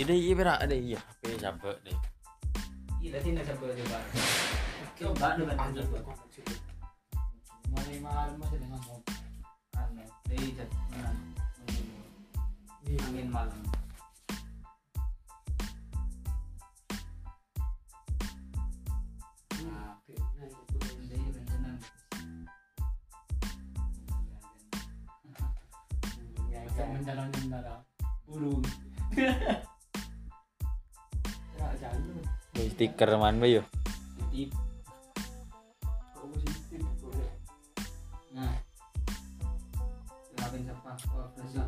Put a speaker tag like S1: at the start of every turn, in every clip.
S1: Ide iya berak ada iya. HP siapa deh.
S2: Iya, tadi nak coba coba. Coba dengan anjing. Mari malam masih dengan mau. Jat mana? Angin malam. Kok ya? Nah. Kenapin siapa? Oh, Fresa.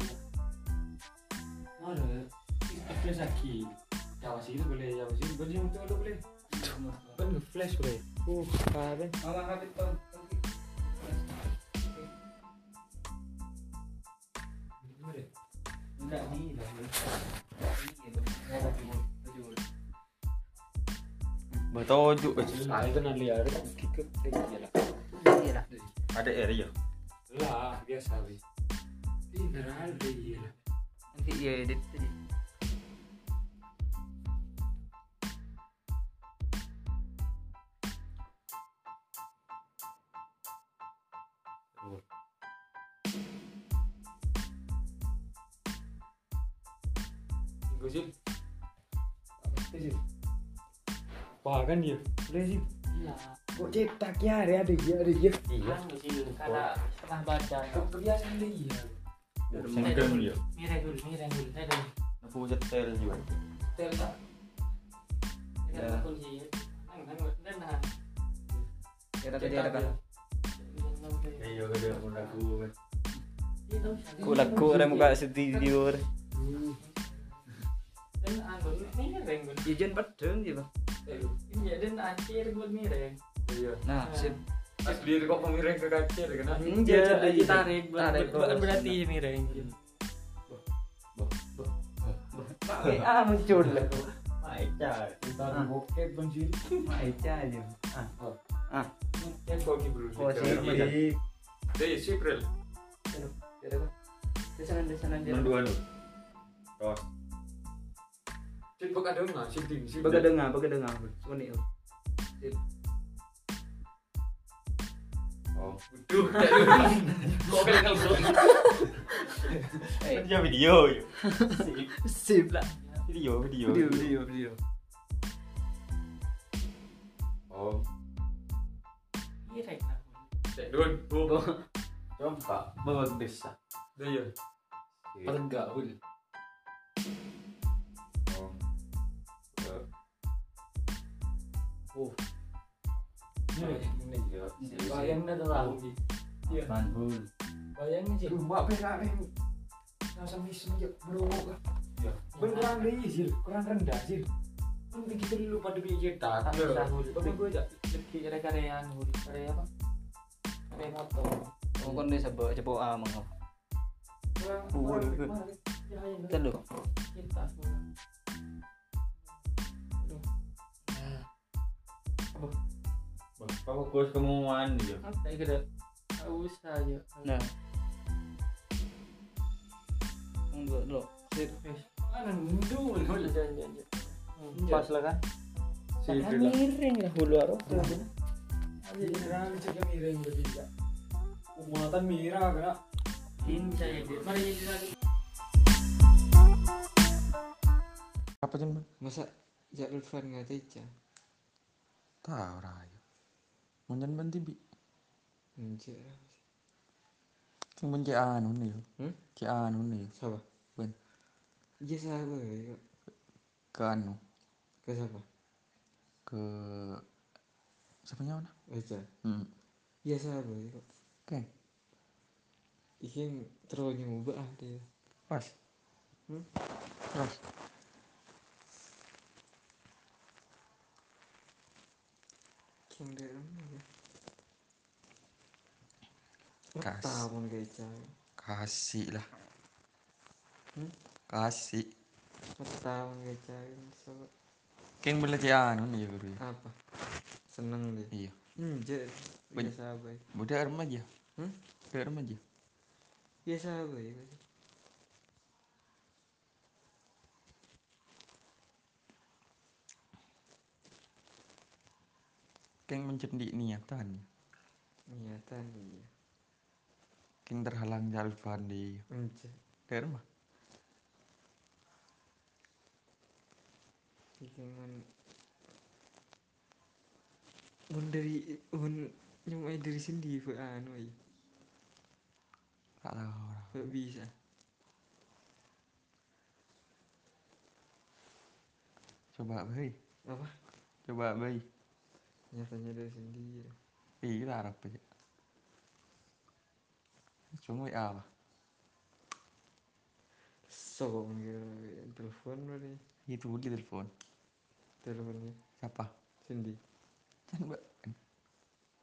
S3: Ada, flash lagi. Jawa sini boleh, Jawa sini boleh yang betul boleh. Kan nge-flash boleh. Uh, apa?
S2: Mama kapit
S1: Batojo.
S3: Ah, itu nanti liar. Kikek, iya lah.
S2: Iya lah.
S1: Ada air yo.
S3: Lah, biasa ada iya lah.
S2: Nanti iya edit tadi.
S3: Kan dia. Boleh sih.
S2: Iya.
S3: Kok cetak ya ada ada dia ada dia.
S1: Iya.
S2: Karena setengah baca.
S3: Kok kebiasaan dia iya.
S2: Mireng dulu, mireng dulu. Saya dulu.
S1: Aku juga.
S2: Tel tak.
S1: Ya.
S2: Kita nah.
S3: Ada.
S1: Iya aku. Muka studio.
S2: Dan mireng dulu.
S4: Ijen pedeng gitu.
S2: Iya dan akhir gue mireng.
S3: Iya.
S4: Nah, sip.
S3: Pas beli kok pemiring ke kacir kan.
S4: Iya,
S2: Jadi tarik
S4: Tarik,
S2: ber-
S4: oh,
S2: berarti mireng.
S4: Pak WA muncul.
S1: Maica.
S3: Kita bokep bang sih.
S4: Maica aja. Ah,
S3: Kan kok gitu.
S4: positif.
S3: Jadi sih real.
S4: Desanan desanan dia.
S1: Menduan lu. Ros.
S3: Sih kok ada nggak sih tim sih.
S4: Baga dengar, baga dengar. Suni.
S1: Oh.
S3: Duh, kok kalau
S1: Kan dia video yo.
S4: Sip lah.
S1: Video video.
S4: Video video video.
S1: Oh.
S3: Cek
S1: Coba bagus. Oh. Ini yo.
S2: Bayangnya terlalu.
S3: Iya.
S1: Manhul.
S2: Bayangnya sih.
S3: Rumah PKW. Rasa misem ya bro. Ya. Beneran deh sih, kurang rendah sih. Kan begitu dulu pada bikin kita.
S2: Tak bisa hul. Tapi gue jak lagi karya-karyaan hul. Karya apa? Karya motor.
S4: Oh, kon desa bawa cepo amang.
S3: Kurang.
S4: Telu.
S2: Kita.
S1: Fokus kemuan yo.
S2: Apa ya kita? Usah aja.
S4: Nah. Enggak lo.
S2: Mana jangan.
S4: Pas lah kan.
S3: Sih,
S4: miring lah hulu aro.
S3: Miring bertiga. Mira kena.
S2: Ini saya edit. Mari lagi.
S1: Apa?
S4: Masa Jalul Fan nggak teja?
S1: Tahu rayo. Munjan ban tibi.
S4: Anjir.
S1: Sing ben cek anu nih.
S4: Hmm?
S1: Cek anu nih.
S4: Siapa?
S1: Ben
S4: Iya siapa ya?
S1: ke anu
S4: Ke siapa?
S1: ke siapa mana?
S4: Aja.
S1: Hmm.
S4: Iya siapa ya?
S1: Oke.
S4: Iki terus nyoba ah dia.
S1: Pas.
S4: Hmm?
S1: Pas.
S4: King dalam ya.
S1: Kas.
S4: Tahun.
S1: Kasih lah.
S4: Hmm?
S1: Kasih.
S4: Tahun geca. So,
S1: Keng bela cek anu nih guru.
S4: apa? Seneng dia.
S1: Iya.
S4: Anjir.
S1: Ben-
S4: Biasa baik.
S1: Budak remaja.
S4: Hmm?
S1: Budak remaja.
S4: Biasa baik.
S1: Keng mencendi niatan.
S4: Niatan iya.
S1: Keng terhalang jalur pandi
S4: ence
S1: der mah
S4: ikan mun mun dari mun nyamai diri sendiri pe anu
S1: tahu orang.
S4: Nggak bisa?
S1: Coba bayi
S4: apa?
S1: Coba bayi
S4: nyatanya dari sendiri.
S1: Iya harap aja. Cuma ya apa
S4: song gitu telepon berarti?
S1: Itu di telepon.
S4: Teleponnya?
S1: Siapa?
S4: Sendiri
S1: kan mbak.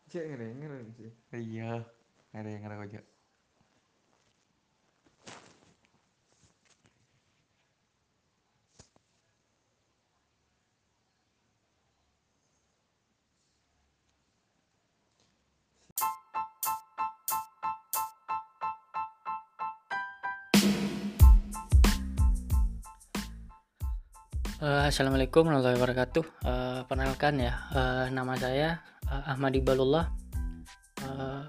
S4: Cek ngerengen sih.
S1: Iya yang ada aja
S5: Eh, Assalamualaikum warahmatullahi wabarakatuh. Eh, perkenalkan ya, eh, nama saya eh, Ahmad Iqbalullah, eh,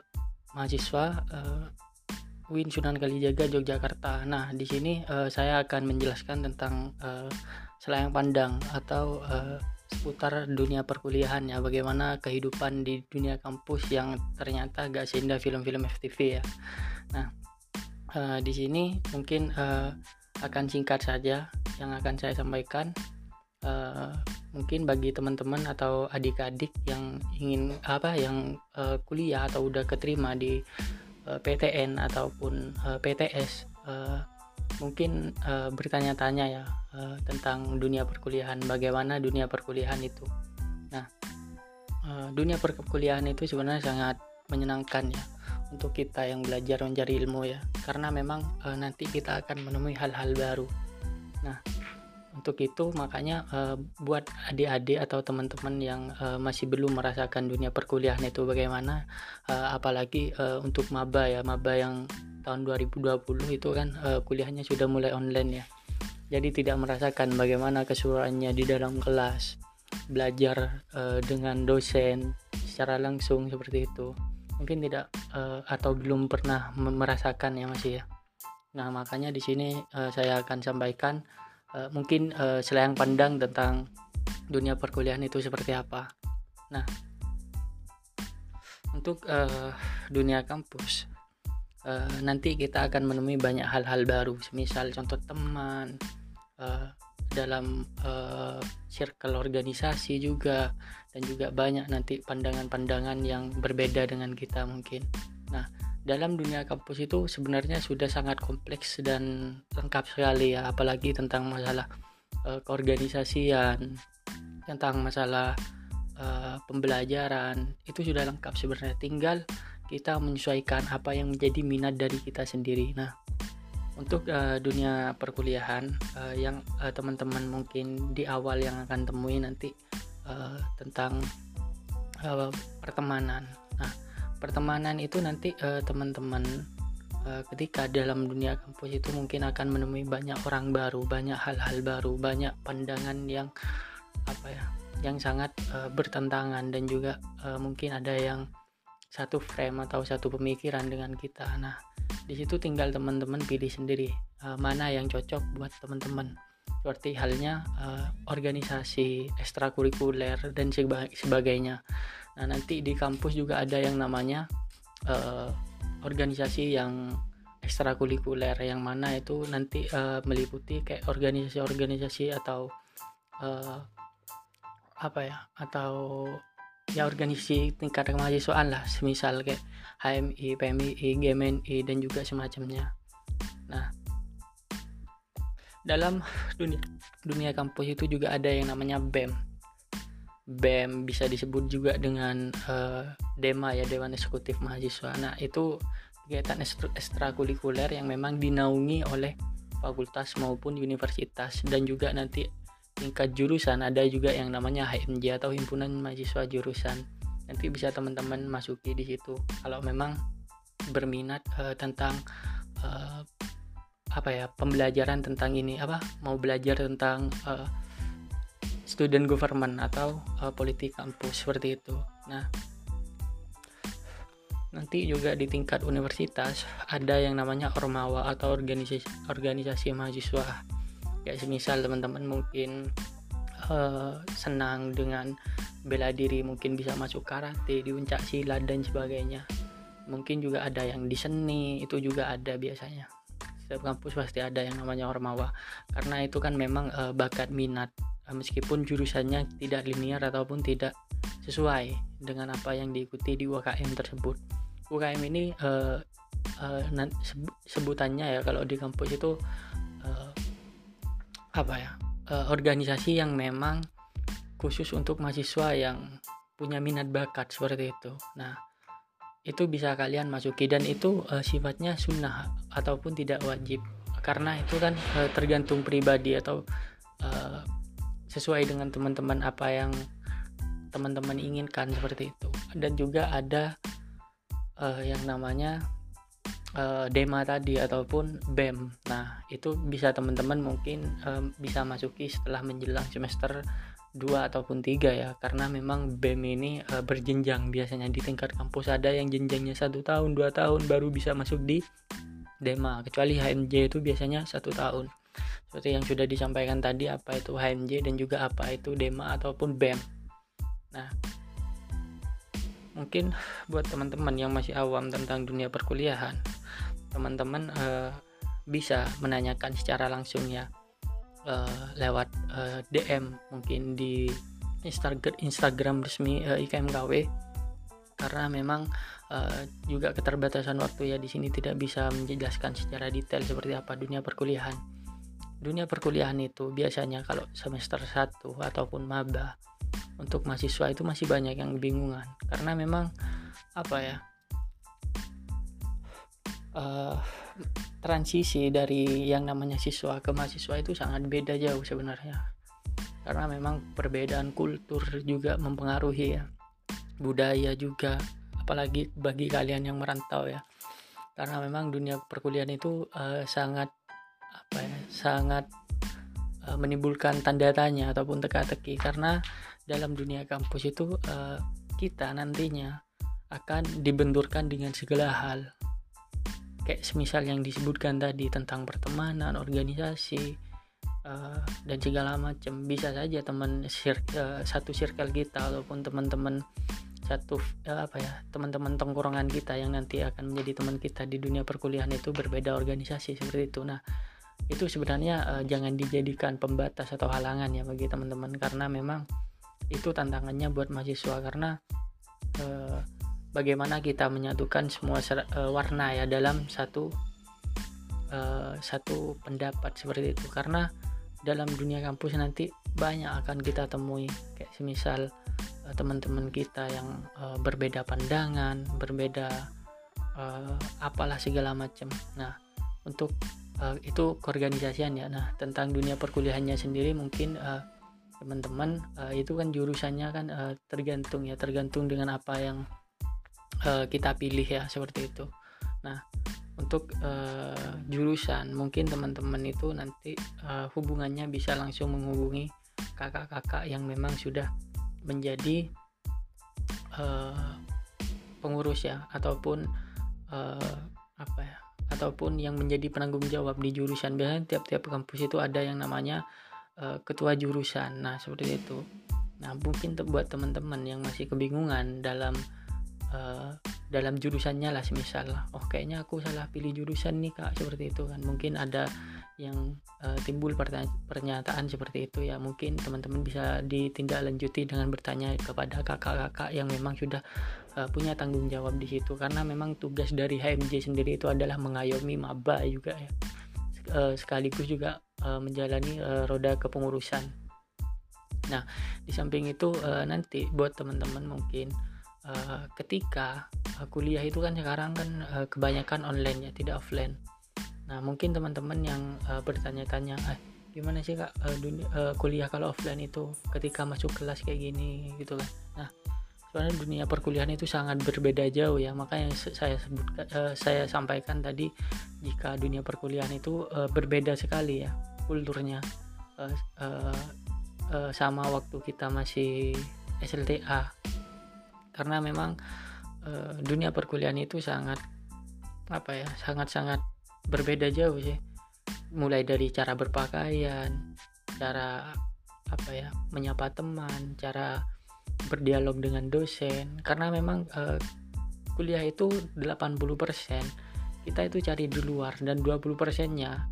S5: mahasiswa eh, UIN Sunan Kalijaga Yogyakarta. Nah, di sini eh, saya akan menjelaskan tentang eh, selayang pandang atau eh, seputar dunia perkuliahan ya, bagaimana kehidupan di dunia kampus yang ternyata gak seindah film-film FTV ya. Nah, eh, di sini mungkin eh, akan singkat saja yang akan saya sampaikan. Eh, mungkin bagi teman-teman atau adik-adik yang ingin apa yang eh, kuliah atau udah keterima di eh, PTN ataupun eh, PTS eh, mungkin eh, bertanya-tanya ya eh, tentang dunia perkuliahan bagaimana dunia perkuliahan itu. Nah eh, dunia perkuliahan itu sebenarnya sangat menyenangkan ya untuk kita yang belajar mencari ilmu ya. Karena memang eh, nanti kita akan menemui hal-hal baru. Nah untuk itu makanya eh, buat adik-adik atau teman-teman yang eh, masih belum merasakan dunia perkuliahan itu bagaimana eh, apalagi eh, untuk maba ya maba yang tahun 2020 itu kan eh, kuliahnya sudah mulai online ya. Jadi tidak merasakan bagaimana keseruannya di dalam kelas belajar eh, dengan dosen secara langsung seperti itu mungkin tidak eh, atau belum pernah me- merasakan ya masih ya. Nah makanya di sini eh, saya akan sampaikan eh, mungkin eh, selayang pandang tentang dunia perkuliahan itu seperti apa. Nah untuk eh, dunia kampus eh, nanti kita akan menemui banyak hal-hal baru. Semisal contoh teman eh, dalam eh, circle organisasi juga dan juga banyak nanti pandangan-pandangan yang berbeda dengan kita mungkin. Nah, dalam dunia kampus itu sebenarnya sudah sangat kompleks dan lengkap sekali ya, apalagi tentang masalah eh, keorganisasian, tentang masalah eh, pembelajaran itu sudah lengkap sebenarnya. Tinggal kita menyesuaikan apa yang menjadi minat dari kita sendiri. Nah, untuk eh, dunia perkuliahan eh, yang eh, teman-teman mungkin di awal yang akan temui nanti eh, tentang eh, pertemanan. Nah, pertemanan itu nanti eh, teman-teman eh, ketika dalam dunia kampus itu mungkin akan menemui banyak orang baru, banyak hal-hal baru, banyak pandangan yang apa ya, yang sangat eh, bertentangan dan juga eh, mungkin ada yang satu frame atau satu pemikiran dengan kita. Nah, di situ tinggal teman-teman pilih sendiri eh, mana yang cocok buat teman-teman. Seperti halnya eh, organisasi ekstrakurikuler dan seba- sebagainya. Nah nanti di kampus juga ada yang namanya eh, organisasi yang ekstrakurikuler. Yang mana itu nanti eh, meliputi kayak organisasi-organisasi atau eh, apa ya atau ya organisasi tingkat kemahasiswaan lah semisal kayak HMI, PMI, GMNI dan juga semacamnya. Nah, dalam dunia dunia kampus itu juga ada yang namanya BEM. BEM bisa disebut juga dengan eh, DEMA ya Dewan Eksekutif Mahasiswa. Nah, itu kegiatan ekstra- ekstrakurikuler yang memang dinaungi oleh fakultas maupun universitas dan juga nanti tingkat jurusan ada juga yang namanya HMJ atau Himpunan Mahasiswa Jurusan nanti bisa teman-teman masuki di situ kalau memang berminat eh, tentang eh, apa ya pembelajaran tentang ini apa mau belajar tentang eh, student government atau uh, politik kampus seperti itu. Nah, nanti juga di tingkat universitas ada yang namanya ormawa atau organisasi organisasi mahasiswa. Kayak semisal teman-teman mungkin uh, senang dengan bela diri, mungkin bisa masuk karate, di puncak silat dan sebagainya. Mungkin juga ada yang di seni, itu juga ada biasanya. Setiap kampus pasti ada yang namanya ormawa karena itu kan memang uh, bakat minat uh, meskipun jurusannya tidak linear ataupun tidak sesuai dengan apa yang diikuti di UKM tersebut. UKM ini uh, uh, sebutannya ya kalau di kampus itu uh, apa ya uh, organisasi yang memang khusus untuk mahasiswa yang punya minat bakat seperti itu. Nah itu bisa kalian masuki dan itu uh, sifatnya sunnah ataupun tidak wajib karena itu kan uh, tergantung pribadi atau uh, sesuai dengan teman-teman apa yang teman-teman inginkan seperti itu dan juga ada uh, yang namanya uh, dema tadi ataupun bem. Nah itu bisa teman-teman mungkin uh, bisa masuki setelah menjelang semester 2 ataupun 3 ya. Karena memang BEM ini e, berjenjang. Biasanya di tingkat kampus ada yang jenjangnya satu tahun dua tahun baru bisa masuk di DEMA. Kecuali HMJ itu biasanya satu tahun. Seperti yang sudah disampaikan tadi apa itu HMJ dan juga apa itu DEMA ataupun BEM. Nah mungkin buat teman-teman yang masih awam tentang dunia perkuliahan teman-teman e, bisa menanyakan secara langsung ya uh, lewat uh, eh, DM mungkin di Instagram Instagram resmi uh, IKMKW karena memang uh, juga keterbatasan waktu ya di sini tidak bisa menjelaskan secara detail seperti apa dunia perkuliahan. Dunia perkuliahan itu biasanya kalau semester 1 ataupun maba untuk mahasiswa itu masih banyak yang bingungan karena memang apa ya uh, transisi dari yang namanya siswa ke mahasiswa itu sangat beda jauh sebenarnya. Karena memang perbedaan kultur juga mempengaruhi ya. Budaya juga apalagi bagi kalian yang merantau ya. Karena memang dunia perkuliahan itu uh, sangat apa ya sangat uh, menimbulkan tanda tanya ataupun teka-teki. Karena dalam dunia kampus itu uh, kita nantinya akan dibenturkan dengan segala hal kayak semisal yang disebutkan tadi tentang pertemanan organisasi uh, dan segala macam bisa saja teman sir uh, satu circle kita ataupun teman-teman satu uh, apa ya teman-teman tongkrongan kita yang nanti akan menjadi teman kita di dunia perkuliahan itu berbeda organisasi seperti itu. Nah itu sebenarnya uh, jangan dijadikan pembatas atau halangan ya bagi teman-teman karena memang itu tantangannya buat mahasiswa. Karena uh, bagaimana kita menyatukan semua uh, warna ya dalam satu uh, satu pendapat seperti itu. Karena dalam dunia kampus nanti banyak akan kita temui. Kayak semisal uh, teman-teman kita yang uh, berbeda pandangan berbeda uh, apalah segala macam. Nah untuk uh, itu keorganisasian ya. Nah tentang dunia perkuliahannya sendiri mungkin uh, teman-teman uh, itu kan jurusannya kan uh, tergantung ya. Tergantung dengan apa yang uh, kita pilih ya seperti itu. Nah untuk uh, jurusan mungkin teman-teman itu nanti uh, hubungannya bisa langsung menghubungi kakak-kakak yang memang sudah menjadi uh, pengurus ya ataupun uh, apa ya ataupun yang menjadi penanggung jawab di jurusan. Biasanya tiap-tiap kampus itu ada yang namanya uh, ketua jurusan. Nah seperti itu. Nah mungkin buat teman-teman yang masih kebingungan dalam uh, dalam jurusannya lah semisal oh kayaknya aku salah pilih jurusan nih kak seperti itu kan. Mungkin ada yang uh, timbul pernyataan seperti itu ya. Mungkin teman-teman bisa ditindaklanjuti dengan bertanya kepada kakak-kakak yang memang sudah uh, punya tanggung jawab di situ. Karena memang tugas dari HMJ sendiri itu adalah mengayomi maba juga ya. Sekaligus juga menjalani roda kepengurusan. Nah di samping itu nanti buat teman-teman mungkin uh, ketika uh, kuliah itu kan sekarang kan uh, kebanyakan online ya tidak offline. Nah mungkin teman-teman yang bertanya-tanya eh, gimana sih kak dunia, kuliah kalau offline itu ketika masuk kelas kayak gini? Gitu kan. Nah soalnya dunia perkuliahan itu sangat berbeda jauh ya. Makanya saya sebut saya sampaikan tadi jika dunia perkuliahan itu berbeda sekali ya kulturnya. Eh, sama waktu kita masih SLTA karena memang eh, dunia perkuliahan itu sangat apa ya sangat-sangat berbeda jauh sih. Mulai dari cara berpakaian cara apa ya menyapa teman cara berdialog dengan dosen. Karena memang eh, kuliah itu 80% kita itu cari di luar dan 20 persennya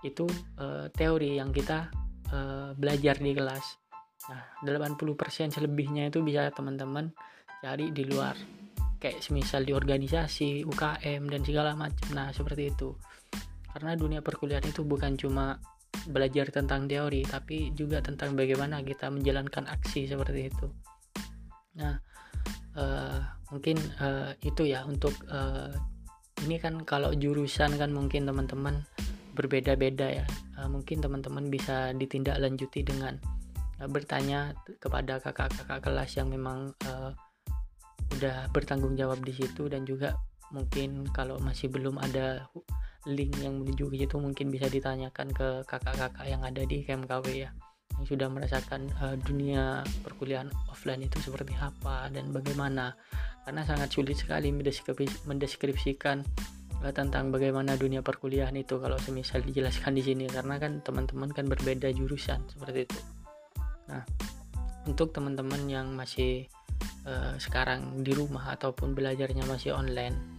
S5: itu eh, teori yang kita eh, belajar di kelas. Nah 80% selebihnya itu bisa teman-teman cari di luar. Kayak semisal di organisasi UKM dan segala macam. Nah seperti itu. Karena dunia perkuliahan itu bukan cuma belajar tentang teori tapi juga tentang bagaimana kita menjalankan aksi seperti itu. Nah eh, mungkin eh, itu ya untuk eh, ini kan kalau jurusan kan mungkin teman-teman berbeda-beda ya. Eh, mungkin teman-teman bisa ditindaklanjuti dengan eh, bertanya kepada kakak-kakak kelas yang memang eh, udah bertanggung jawab di situ dan juga mungkin kalau masih belum ada link yang menuju ke situ mungkin bisa ditanyakan ke kakak-kakak yang ada di KMKW ya. Yang sudah merasakan eh, dunia perkuliahan offline itu seperti apa dan bagaimana. Karena sangat sulit sekali mendeskripsi- mendeskripsikan eh, tentang bagaimana dunia perkuliahan itu kalau semisal dijelaskan di sini. Karena kan teman-teman kan berbeda jurusan seperti itu. Nah, untuk teman-teman yang masih eh, sekarang di rumah ataupun belajarnya masih online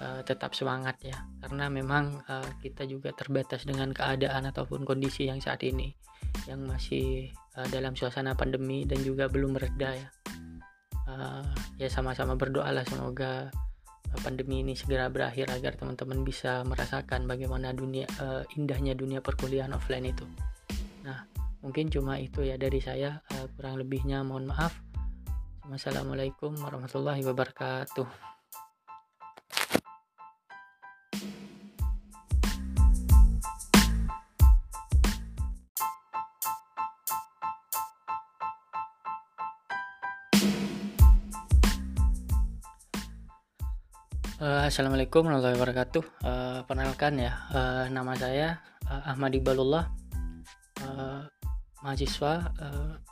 S5: eh, tetap semangat ya karena memang eh, kita juga terbatas dengan keadaan ataupun kondisi yang saat ini yang masih eh, dalam suasana pandemi dan juga belum mereda ya. Eh, ya sama-sama berdoalah semoga pandemi ini segera berakhir agar teman-teman bisa merasakan bagaimana dunia eh, indahnya dunia perkuliahan offline itu. Nah, mungkin cuma itu ya dari saya eh, kurang lebihnya mohon maaf. Wassalamualaikum warahmatullahi wabarakatuh. Eh, Assalamualaikum warahmatullahi wabarakatuh. Eh, perkenalkan ya, eh, nama saya eh, Ahmad Ibalullah, eh, mahasiswa eh,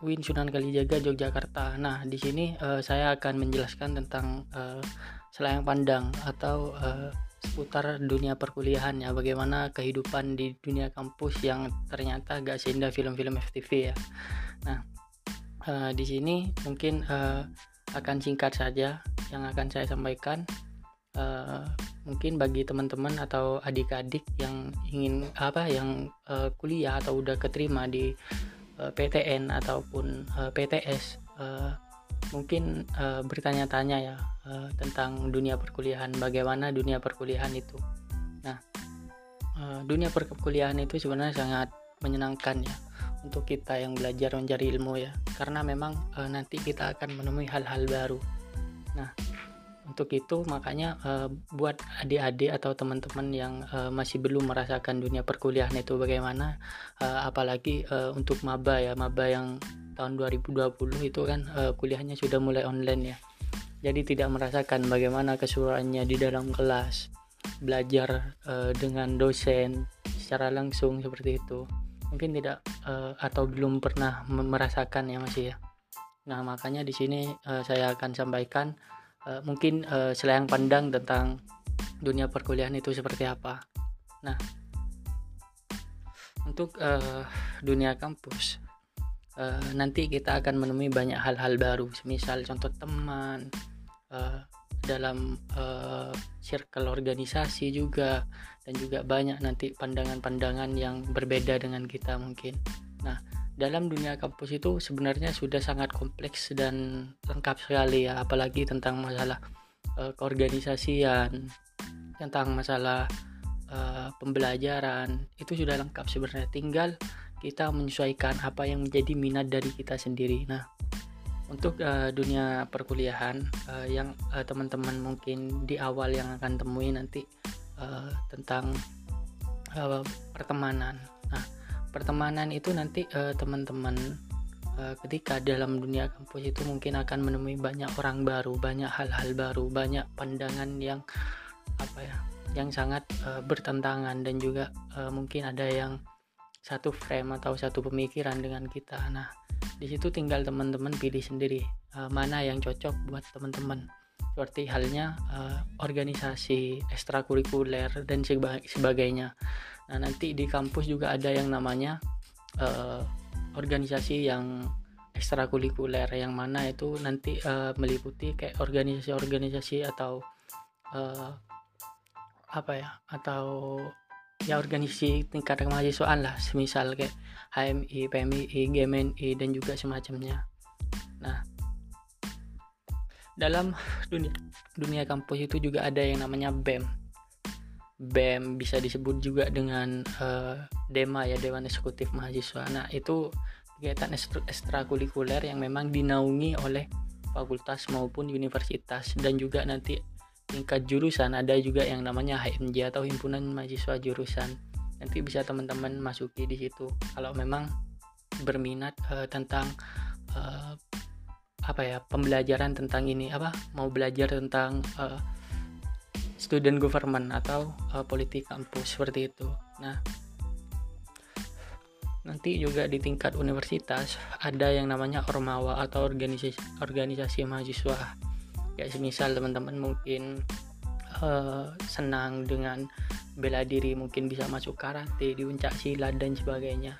S5: Win Sunan Kalijaga Yogyakarta. Nah, di sini eh, saya akan menjelaskan tentang eh, selayang pandang atau eh, seputar dunia perkuliahan ya, bagaimana kehidupan di dunia kampus yang ternyata gak seindah film-film FTV ya. Nah, eh, di sini mungkin eh, akan singkat saja yang akan saya sampaikan eh, mungkin bagi teman-teman atau adik-adik yang ingin apa yang eh, kuliah atau udah keterima di PTN ataupun eh, PTS eh, mungkin eh, bertanya-tanya ya eh, tentang dunia perkuliahan bagaimana dunia perkuliahan itu. Nah eh, dunia perkuliahan itu sebenarnya sangat menyenangkan ya untuk kita yang belajar mencari ilmu ya. Karena memang eh, nanti kita akan menemui hal-hal baru. Nah untuk itu makanya eh, buat adik-adik atau teman-teman yang eh, masih belum merasakan dunia perkuliahan itu bagaimana eh, apalagi eh, untuk maba ya maba yang tahun 2020 itu kan eh, kuliahnya sudah mulai online ya. Jadi tidak merasakan bagaimana keseruannya di dalam kelas belajar eh, dengan dosen secara langsung seperti itu. Mungkin tidak eh, atau belum pernah me- merasakan ya masih ya. Nah makanya di sini eh, saya akan sampaikan eh, mungkin eh, selayang pandang tentang dunia perkuliahan itu seperti apa nah untuk eh, dunia kampus eh, nanti kita akan menemui banyak hal-hal baru semisal contoh teman eh, dalam eh, circle organisasi juga dan juga banyak nanti pandangan-pandangan yang berbeda dengan kita mungkin. Nah, dalam dunia kampus itu sebenarnya sudah sangat kompleks dan lengkap sekali ya, apalagi tentang masalah eh, keorganisasian, tentang masalah eh, pembelajaran itu sudah lengkap sebenarnya. Tinggal kita menyesuaikan apa yang menjadi minat dari kita sendiri. Nah, untuk eh, dunia perkuliahan eh, yang teman-teman mungkin di awal yang akan temui nanti eh, tentang eh, pertemanan. Nah, pertemanan itu nanti eh, teman-teman eh, ketika dalam dunia kampus itu mungkin akan menemui banyak orang baru, banyak hal-hal baru, banyak pandangan yang apa ya, yang sangat eh, bertentangan dan juga eh, mungkin ada yang satu frame atau satu pemikiran dengan kita. Nah, di situ tinggal teman-teman pilih sendiri uh, mana yang cocok buat teman-teman. Seperti halnya uh, organisasi ekstrakurikuler dan sebagainya. Nah, nanti di kampus juga ada yang namanya uh, organisasi yang ekstrakurikuler yang mana itu nanti uh, meliputi kayak organisasi-organisasi atau uh, apa ya atau ya organisasi tingkat kemahasiswaan lah semisal kayak HMI, PMI, GMNI dan juga semacamnya. Nah dalam dunia dunia kampus itu juga ada yang namanya BEM BEM bisa disebut juga dengan uh, DEMA ya Dewan Eksekutif Mahasiswa. Nah itu kegiatan ekstrakurikuler yang memang dinaungi oleh fakultas maupun universitas dan juga nanti tingkat jurusan. Ada juga yang namanya HMJ atau himpunan mahasiswa jurusan. Nanti bisa teman-teman masuki di situ. Kalau memang berminat uh, tentang uh, apa ya pembelajaran tentang ini apa mau belajar tentang uh, student government atau uh, politik kampus seperti itu. Nah nanti juga di tingkat universitas ada yang namanya ormawa atau organisasi organisasi mahasiswa. Kayak semisal teman-teman mungkin uh, senang dengan bela diri mungkin bisa masuk karate di uncak silat dan sebagainya.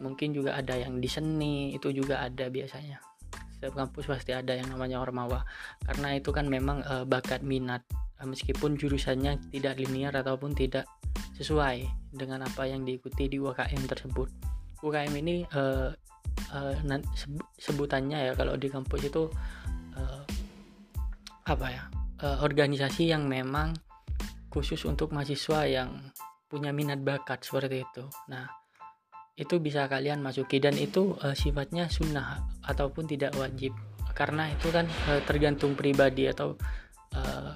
S5: Mungkin juga ada yang di seni itu juga ada biasanya. Setiap kampus pasti ada yang namanya ormawa. Karena itu kan memang uh, bakat minat meskipun jurusannya tidak linear ataupun tidak sesuai dengan apa yang diikuti di UKM tersebut UKM ini uh, uh, sebutannya ya kalau di kampus itu uh, apa ya uh, organisasi yang memang khusus untuk mahasiswa yang punya minat bakat seperti itu. Nah itu bisa kalian masuki dan itu uh, sifatnya sunnah ataupun tidak wajib karena itu kan uh, tergantung pribadi atau uh,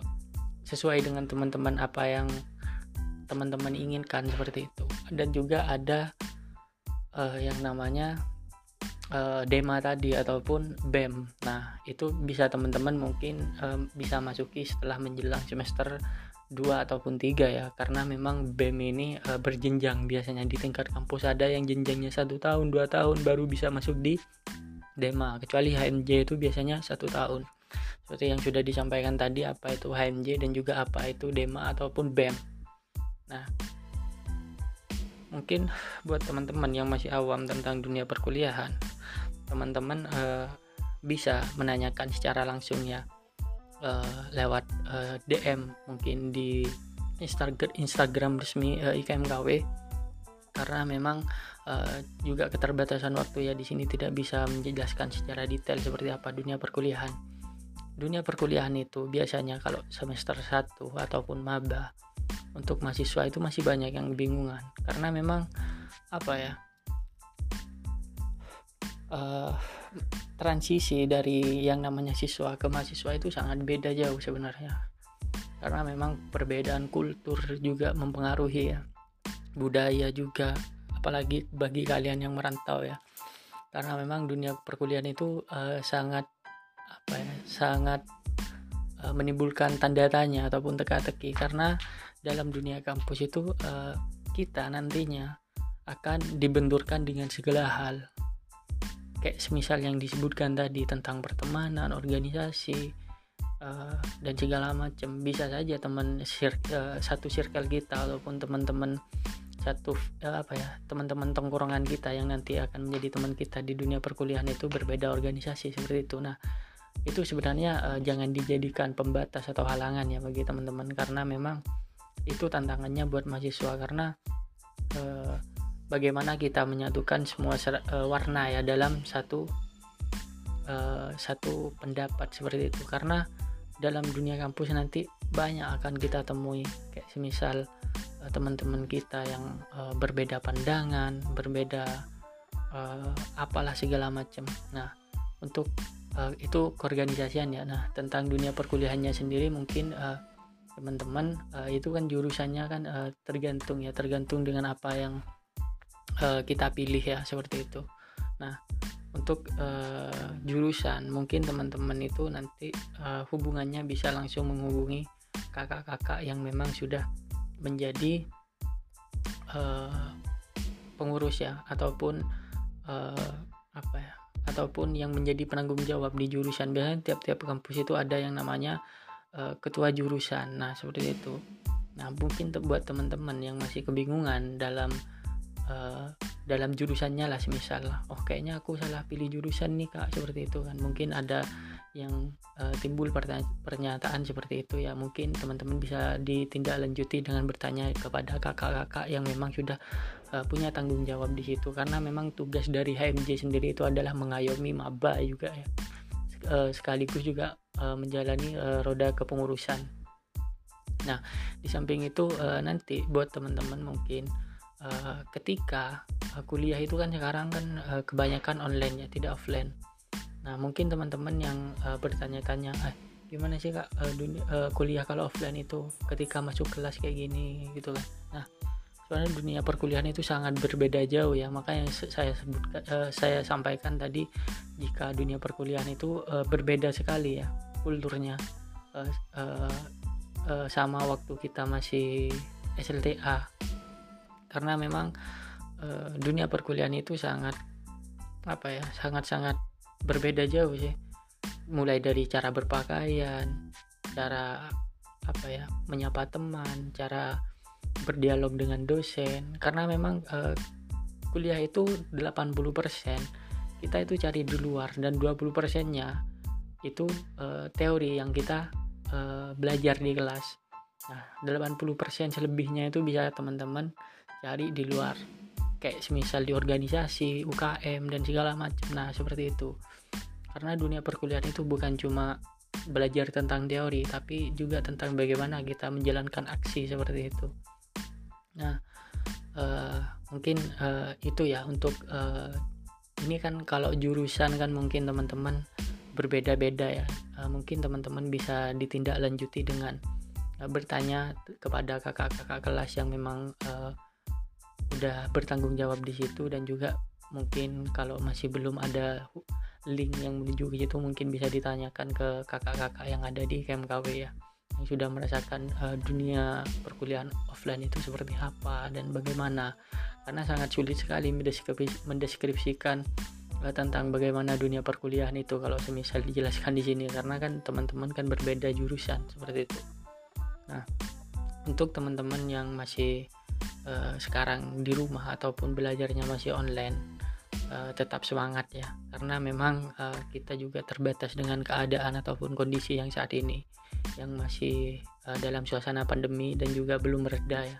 S5: sesuai dengan teman-teman apa yang teman-teman inginkan seperti itu. Dan juga ada uh, yang namanya uh, Dema tadi ataupun BEM. Nah, itu bisa teman-teman mungkin um, bisa masuki setelah menjelang semester 2 ataupun 3 ya. Karena memang BEM ini uh, berjenjang. Biasanya di tingkat kampus ada yang jenjangnya satu tahun dua tahun baru bisa masuk di Dema. Kecuali HMJ itu biasanya satu tahun seperti yang sudah disampaikan tadi apa itu HMJ dan juga apa itu Dema ataupun BEM nah mungkin buat teman-teman yang masih awam tentang dunia perkuliahan teman-teman uh, bisa menanyakan secara langsung ya uh, lewat eh, DM mungkin di Instagram Instagram resmi IKMKW karena memang uh, juga keterbatasan waktu ya di sini tidak bisa menjelaskan secara detail seperti apa dunia perkuliahan. Dunia perkuliahan itu biasanya kalau semester 1 ataupun maba untuk mahasiswa itu masih banyak yang bingungan karena memang apa ya uh, transisi dari yang namanya siswa ke mahasiswa itu sangat beda jauh sebenarnya. Karena memang perbedaan kultur juga mempengaruhi ya. Budaya juga apalagi bagi kalian yang merantau ya. Karena memang dunia perkuliahan itu uh, sangat apa ya sangat uh, menimbulkan tanda tanya ataupun teka-teki. Karena dalam dunia kampus itu uh, kita nantinya akan dibenturkan dengan segala hal. Kayak semisal yang disebutkan tadi tentang pertemanan organisasi uh, dan segala macam bisa saja teman sir uh, satu circle kita ataupun teman-teman satu uh, apa ya teman-teman tongkrongan kita yang nanti akan menjadi teman kita di dunia perkuliahan itu berbeda organisasi seperti itu. Nah itu sebenarnya uh, jangan dijadikan pembatas atau halangan ya bagi teman-teman. Karena memang itu tantangannya buat mahasiswa. Karena eh, bagaimana kita menyatukan semua eh, warna ya dalam satu eh, satu pendapat seperti itu. Karena dalam dunia kampus nanti banyak akan kita temui. Kayak semisal teman-teman kita yang eh, berbeda pandangan berbeda eh, apalah segala macam. Nah untuk uh, itu keorganisasian ya. Nah tentang dunia perkuliahannya sendiri mungkin uh, teman-teman uh, itu kan jurusannya kan uh, tergantung ya tergantung dengan apa yang uh, kita pilih ya seperti itu. Nah untuk uh, jurusan mungkin teman-teman itu nanti uh, hubungannya bisa langsung menghubungi kakak-kakak yang memang sudah menjadi uh, pengurus ya ataupun eh, apa ya ataupun yang menjadi penanggung jawab di jurusan biasanya tiap-tiap kampus itu ada yang namanya eh, ketua jurusan. Nah seperti itu. Nah mungkin buat teman-teman yang masih kebingungan dalam eh, dalam jurusannya lah semisal oh kayaknya aku salah pilih jurusan nih kak seperti itu kan. Mungkin ada yang eh, timbul pernyataan seperti itu ya. Mungkin teman-teman bisa ditindaklanjuti dengan bertanya kepada kakak-kakak yang memang sudah eh, punya tanggung jawab di situ. Karena memang tugas dari HMJ sendiri itu adalah mengayomi maba juga ya. Sek- sekaligus juga menjalani roda kepengurusan. Nah di samping itu nanti buat teman-teman mungkin eh, ketika eh, kuliah itu kan sekarang kan eh, kebanyakan online ya tidak offline. Nah, mungkin teman-teman yang bertanya-tanya, eh, gimana sih kak dunia, kuliah kalau offline itu ketika masuk kelas kayak gini? Gitu kan? Nah, soalnya dunia perkuliahan itu sangat berbeda jauh ya, makanya saya sebutkan, saya sampaikan tadi jika dunia perkuliahan itu berbeda sekali ya kulturnya. Sama waktu kita masih SLTA, karena memang uh, dunia perkuliahan itu sangat apa ya, sangat-sangat berbeda jauh sih. Mulai dari cara berpakaian cara apa ya menyapa teman cara berdialog dengan dosen. Karena memang eh, kuliah itu 80% kita itu cari di luar. Dan 20% nya itu eh, teori yang kita eh, belajar di kelas. Nah 80% selebihnya itu bisa teman-teman cari di luar. Kayak semisal di organisasi UKM dan segala macam. Nah seperti itu. Karena dunia perkuliahan itu bukan cuma belajar tentang teori tapi juga tentang bagaimana kita menjalankan aksi seperti itu. Nah eh, mungkin eh, itu ya untuk eh, ini kan kalau jurusan kan mungkin teman-teman berbeda-beda ya. Eh, mungkin teman-teman bisa ditindaklanjuti dengan eh, bertanya kepada kakak-kakak kelas yang memang eh, udah bertanggung jawab di situ dan juga mungkin kalau masih belum ada link yang menuju ke situ mungkin bisa ditanyakan ke kakak-kakak yang ada di KMKW ya. Yang sudah merasakan eh, dunia perkuliahan offline itu seperti apa dan bagaimana. Karena sangat sulit sekali mendeskripsi- mendeskripsikan eh, tentang bagaimana dunia perkuliahan itu kalau semisal dijelaskan di sini. Karena kan teman-teman kan berbeda jurusan seperti itu. Nah, untuk teman-teman yang masih eh, sekarang di rumah ataupun belajarnya masih online eh, tetap semangat ya. Karena memang eh, kita juga terbatas dengan keadaan ataupun kondisi yang saat ini yang masih eh, dalam suasana pandemi dan juga belum mereda ya.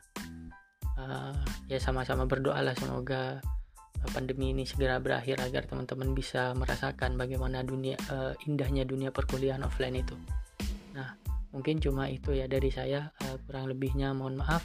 S5: Eh, ya sama-sama berdoalah semoga pandemi ini segera berakhir agar teman-teman bisa merasakan bagaimana dunia eh, indahnya dunia perkuliahan offline itu. Nah mungkin cuma itu ya dari saya. Eh, kurang lebihnya mohon maaf